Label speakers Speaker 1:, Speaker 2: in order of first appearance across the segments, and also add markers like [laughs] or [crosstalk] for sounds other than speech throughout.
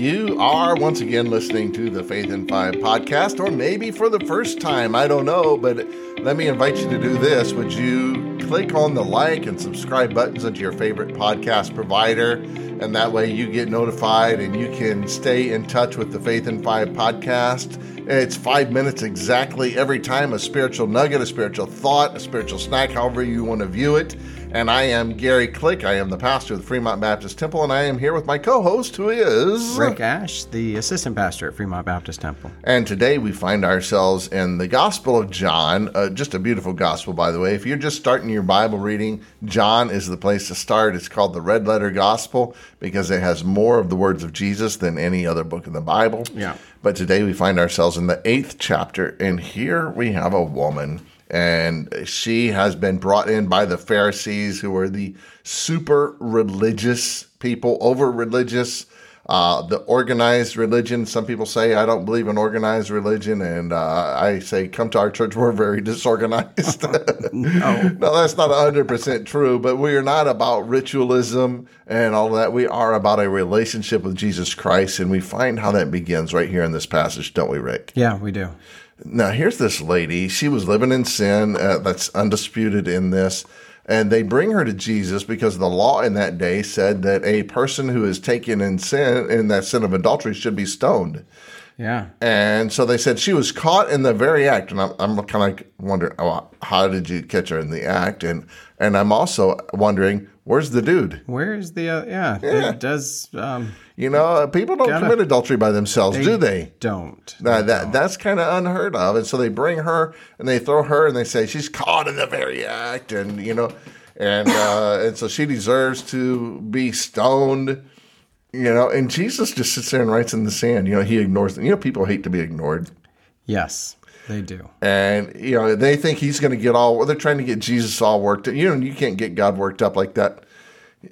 Speaker 1: You are once again listening to the Faith in Five podcast, or maybe for the first time, I don't know, but let me invite you to do this. Would you click on the like and subscribe buttons into your favorite podcast provider? And that way you get notified and you can stay in touch with the Faith in Five podcast. It's five minutes exactly every time a spiritual nugget, a spiritual thought, a spiritual snack, however you want to view it. And I am Gary Click. I am the pastor of the Fremont Baptist Temple, and I am here with my co host, who is
Speaker 2: Rick Ash, the assistant pastor at Fremont Baptist Temple.
Speaker 1: And today we find ourselves in the Gospel of John, uh, just a beautiful gospel, by the way. If you're just starting your Bible reading, John is the place to start. It's called the Red Letter Gospel because it has more of the words of Jesus than any other book in the Bible.
Speaker 2: Yeah.
Speaker 1: But today we find ourselves in the eighth chapter, and here we have a woman and she has been brought in by the Pharisees, who are the super religious people, over religious. Uh, the organized religion. Some people say I don't believe in organized religion, and uh, I say come to our church. We're very [laughs] disorganized. no. [laughs] no, that's not hundred percent true. But we are not about ritualism and all that. We are about a relationship with Jesus Christ, and we find how that begins right here in this passage, don't we, Rick?
Speaker 2: Yeah, we do.
Speaker 1: Now, here's this lady. She was living in sin. Uh, that's undisputed in this. And they bring her to Jesus because the law in that day said that a person who is taken in sin, in that sin of adultery, should be stoned.
Speaker 2: Yeah.
Speaker 1: And so they said she was caught in the very act. And I'm, I'm kind of wondering, oh, how did you catch her in the act? And and I'm also wondering, where's the dude?
Speaker 2: Where's the, uh, yeah, yeah. It does. Um,
Speaker 1: you know, people don't gotta, commit adultery by themselves,
Speaker 2: they
Speaker 1: do they?
Speaker 2: Don't.
Speaker 1: They that,
Speaker 2: don't.
Speaker 1: That's kind of unheard of. And so they bring her and they throw her and they say she's caught in the very act. And, you know, and, uh, and so she deserves to be stoned. You know, and Jesus just sits there and writes in the sand. You know, he ignores them. You know, people hate to be ignored.
Speaker 2: Yes, they do.
Speaker 1: And, you know, they think he's going to get all, they're trying to get Jesus all worked. up. You know, you can't get God worked up like that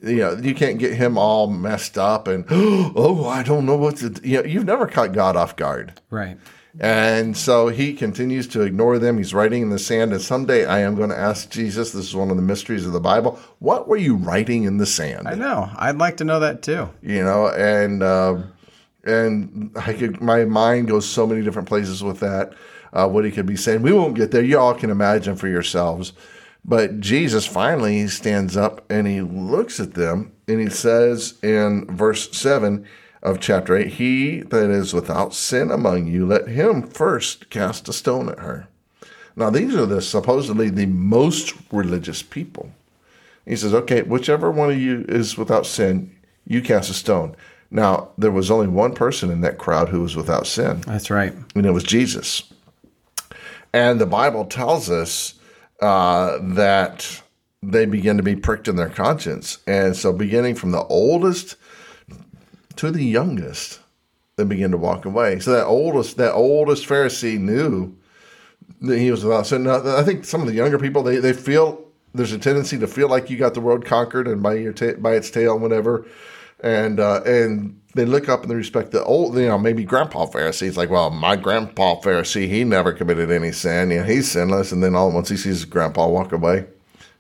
Speaker 1: you know, you can't get him all messed up and [gasps] oh, I don't know what to. You know, you've never caught God off guard,
Speaker 2: right?
Speaker 1: And so he continues to ignore them. He's writing in the sand. And someday I am going to ask Jesus. This is one of the mysteries of the Bible. What were you writing in the sand?
Speaker 2: I know. I'd like to know that too.
Speaker 1: You know, and uh, and I could. My mind goes so many different places with that. Uh, what he could be saying. We won't get there. You all can imagine for yourselves. But Jesus finally stands up and he looks at them and he says in verse 7 of chapter 8, He that is without sin among you, let him first cast a stone at her. Now, these are the supposedly the most religious people. He says, Okay, whichever one of you is without sin, you cast a stone. Now, there was only one person in that crowd who was without sin.
Speaker 2: That's right.
Speaker 1: And it was Jesus. And the Bible tells us uh, that they begin to be pricked in their conscience. And so, beginning from the oldest to the youngest, they begin to walk away. So that oldest, that oldest Pharisee knew that he was without sin. I think some of the younger people they, they feel there's a tendency to feel like you got the world conquered and by your ta- by its tail and whatever, and uh, and they look up and they respect the old, you know, maybe Grandpa Pharisee. It's like, well, my Grandpa Pharisee, he never committed any sin. You know, he's sinless. And then all once he sees Grandpa walk away,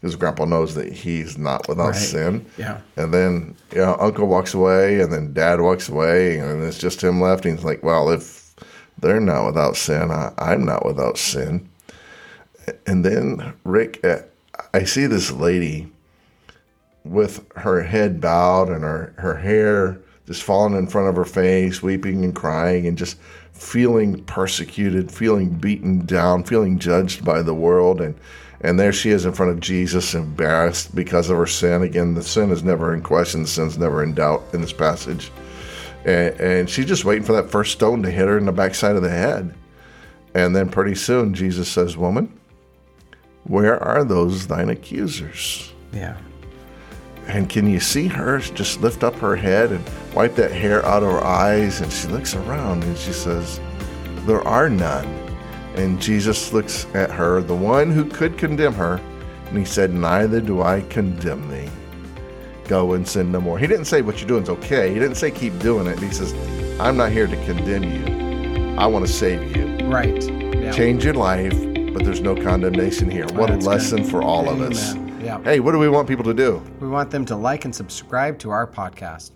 Speaker 1: his Grandpa knows that he's not without
Speaker 2: right.
Speaker 1: sin.
Speaker 2: Yeah.
Speaker 1: And then, you know, Uncle walks away, and then Dad walks away, and it's just him left. And he's like, well, if they're not without sin, I, I'm not without sin. And then Rick, uh, I see this lady with her head bowed and her, her hair just falling in front of her face, weeping and crying, and just feeling persecuted, feeling beaten down, feeling judged by the world. And, and there she is in front of Jesus, embarrassed because of her sin. Again, the sin is never in question, the sin's never in doubt in this passage. And, and she's just waiting for that first stone to hit her in the backside of the head. And then pretty soon, Jesus says, Woman, where are those thine accusers?
Speaker 2: Yeah.
Speaker 1: And can you see her just lift up her head and wipe that hair out of her eyes? And she looks around and she says, There are none. And Jesus looks at her, the one who could condemn her, and he said, Neither do I condemn thee. Go and sin no more. He didn't say what you're doing is okay. He didn't say keep doing it. He says, I'm not here to condemn you. I want to save you.
Speaker 2: Right.
Speaker 1: Yeah. Change your life, but there's no condemnation here. What a lesson good. for all
Speaker 2: Amen.
Speaker 1: of us.
Speaker 2: Yeah.
Speaker 1: Hey, what do we want people to do?
Speaker 2: We want them to like and subscribe to our podcast.